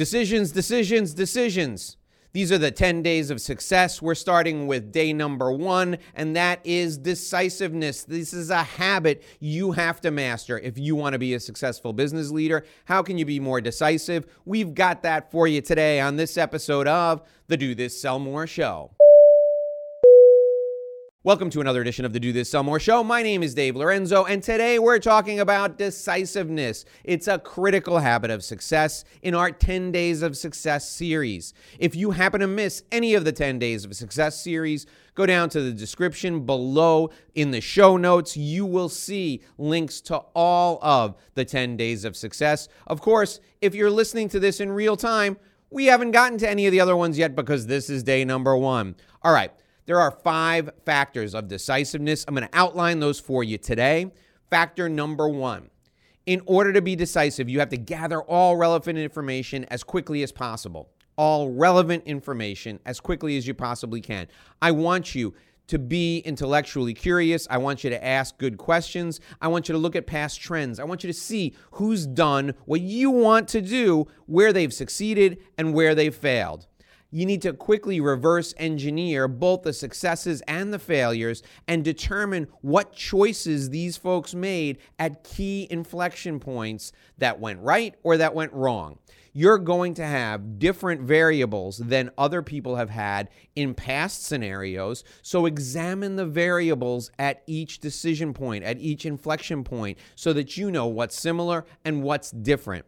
Decisions, decisions, decisions. These are the 10 days of success. We're starting with day number one, and that is decisiveness. This is a habit you have to master if you want to be a successful business leader. How can you be more decisive? We've got that for you today on this episode of the Do This Sell More Show. Welcome to another edition of the Do This Sell More Show. My name is Dave Lorenzo, and today we're talking about decisiveness. It's a critical habit of success in our 10 Days of Success series. If you happen to miss any of the 10 Days of Success series, go down to the description below in the show notes. You will see links to all of the 10 Days of Success. Of course, if you're listening to this in real time, we haven't gotten to any of the other ones yet because this is day number one. All right. There are five factors of decisiveness. I'm going to outline those for you today. Factor number one in order to be decisive, you have to gather all relevant information as quickly as possible. All relevant information as quickly as you possibly can. I want you to be intellectually curious. I want you to ask good questions. I want you to look at past trends. I want you to see who's done what you want to do, where they've succeeded, and where they've failed you need to quickly reverse engineer both the successes and the failures and determine what choices these folks made at key inflection points that went right or that went wrong. You're going to have different variables than other people have had in past scenarios. So examine the variables at each decision point, at each inflection point, so that you know what's similar and what's different.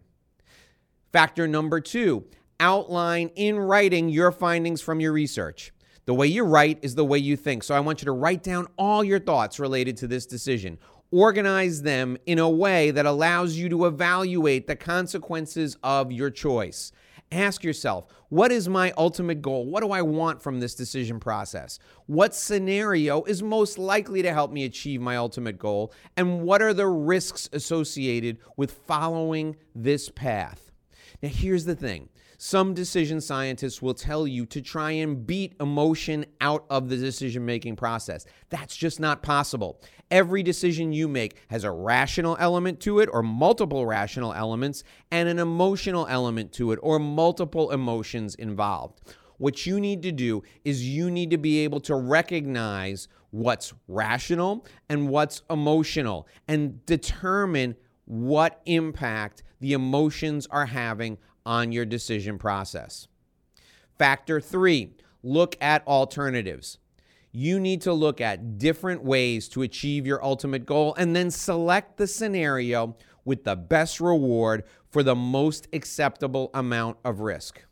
Factor number two outline in writing your findings from your research. The way you write is the way you think. So I want you to write down all your thoughts related to this decision. Organize them in a way that allows you to evaluate the consequences of your choice. Ask yourself, what is my ultimate goal? What do I want from this decision process? What scenario is most likely to help me achieve my ultimate goal? And what are the risks associated with following this path? Now, here's the thing some decision scientists will tell you to try and beat emotion out of the decision making process. That's just not possible. Every decision you make has a rational element to it, or multiple rational elements, and an emotional element to it, or multiple emotions involved. What you need to do is you need to be able to recognize what's rational and what's emotional and determine what impact the emotions are having on your decision process. Factor three, look at alternatives. You need to look at different ways to achieve your ultimate goal and then select the scenario with the best reward for the most acceptable amount of risk.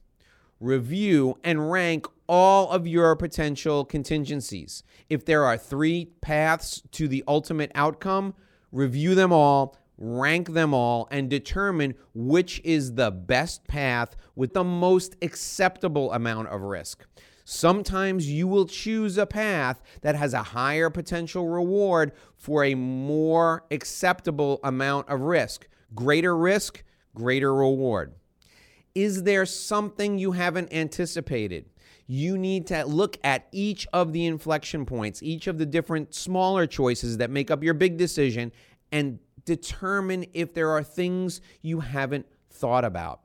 Review and rank all of your potential contingencies. If there are three paths to the ultimate outcome, review them all rank them all, and determine which is the best path with the most acceptable amount of risk. Sometimes you will choose a path that has a higher potential reward for a more acceptable amount of risk. Greater risk, greater reward. Is there something you haven't anticipated? You need to look at each of the inflection points, each of the different smaller choices that make up your big decision, and determine if there are things you haven't thought about.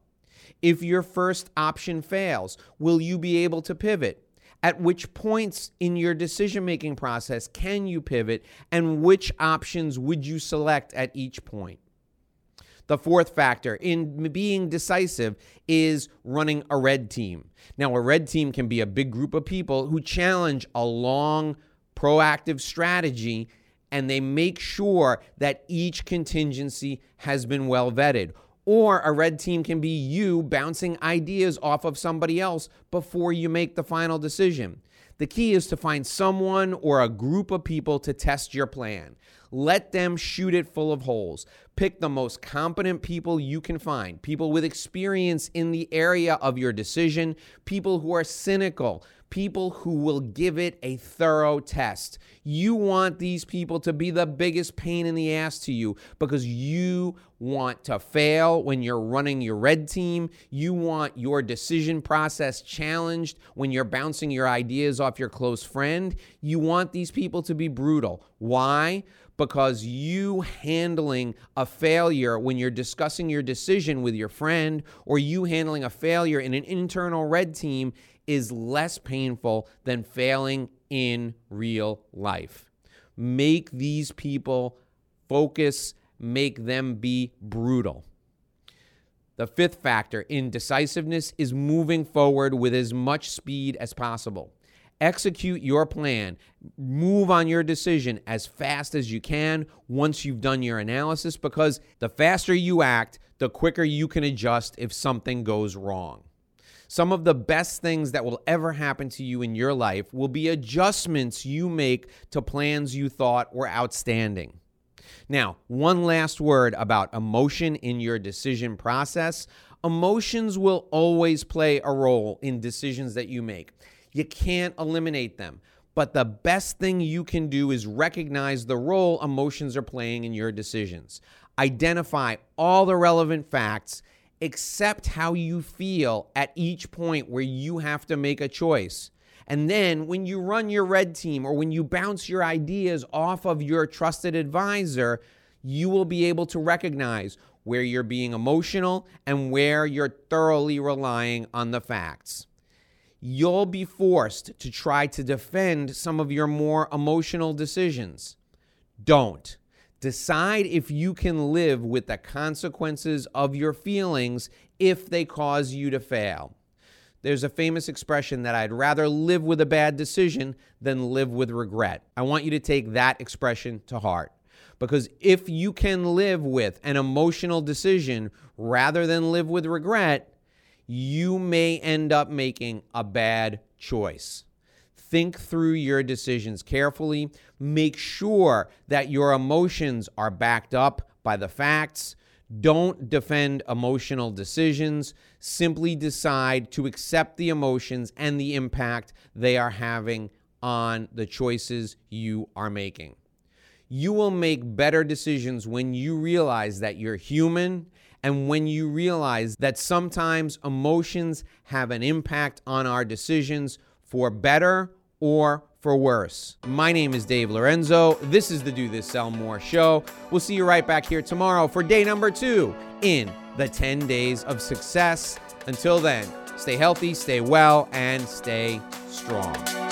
If your first option fails, will you be able to pivot? At which points in your decision making process can you pivot, and which options would you select at each point? The fourth factor in being decisive is running a red team. Now, a red team can be a big group of people who challenge a long, proactive strategy and they make sure that each contingency has been well vetted. Or a red team can be you bouncing ideas off of somebody else before you make the final decision. The key is to find someone or a group of people to test your plan. Let them shoot it full of holes. Pick the most competent people you can find, people with experience in the area of your decision, people who are cynical, people who will give it a thorough test. You want these people to be the biggest pain in the ass to you because you want to fail when you're running your red team. You want your decision process challenged when you're bouncing your ideas off your close friend. You want these people to be brutal. Why? because you handling a failure when you're discussing your decision with your friend or you handling a failure in an internal red team is less painful than failing in real life. Make these people focus, make them be brutal. The fifth factor, in decisiveness is moving forward with as much speed as possible. Execute your plan. Move on your decision as fast as you can once you've done your analysis because the faster you act, the quicker you can adjust if something goes wrong. Some of the best things that will ever happen to you in your life will be adjustments you make to plans you thought were outstanding. Now, one last word about emotion in your decision process. Emotions will always play a role in decisions that you make. You can't eliminate them. But the best thing you can do is recognize the role emotions are playing in your decisions. Identify all the relevant facts, accept how you feel at each point where you have to make a choice. And then when you run your red team or when you bounce your ideas off of your trusted advisor, you will be able to recognize where you're being emotional and where you're thoroughly relying on the facts. You'll be forced to try to defend some of your more emotional decisions. Don't. Decide if you can live with the consequences of your feelings if they cause you to fail. There's a famous expression that I'd rather live with a bad decision than live with regret. I want you to take that expression to heart. Because if you can live with an emotional decision rather than live with regret, you may end up making a bad choice. Think through your decisions carefully. Make sure that your emotions are backed up by the facts. Don't defend emotional decisions. Simply decide to accept the emotions and the impact they are having on the choices you are making. You will make better decisions when you realize that you're human and when you realize that sometimes emotions have an impact on our decisions for better or for worse. My name is Dave Lorenzo. This is the Do This Sell More show. We'll see you right back here tomorrow for day number two in the 10 days of success. Until then, stay healthy, stay well, and stay strong.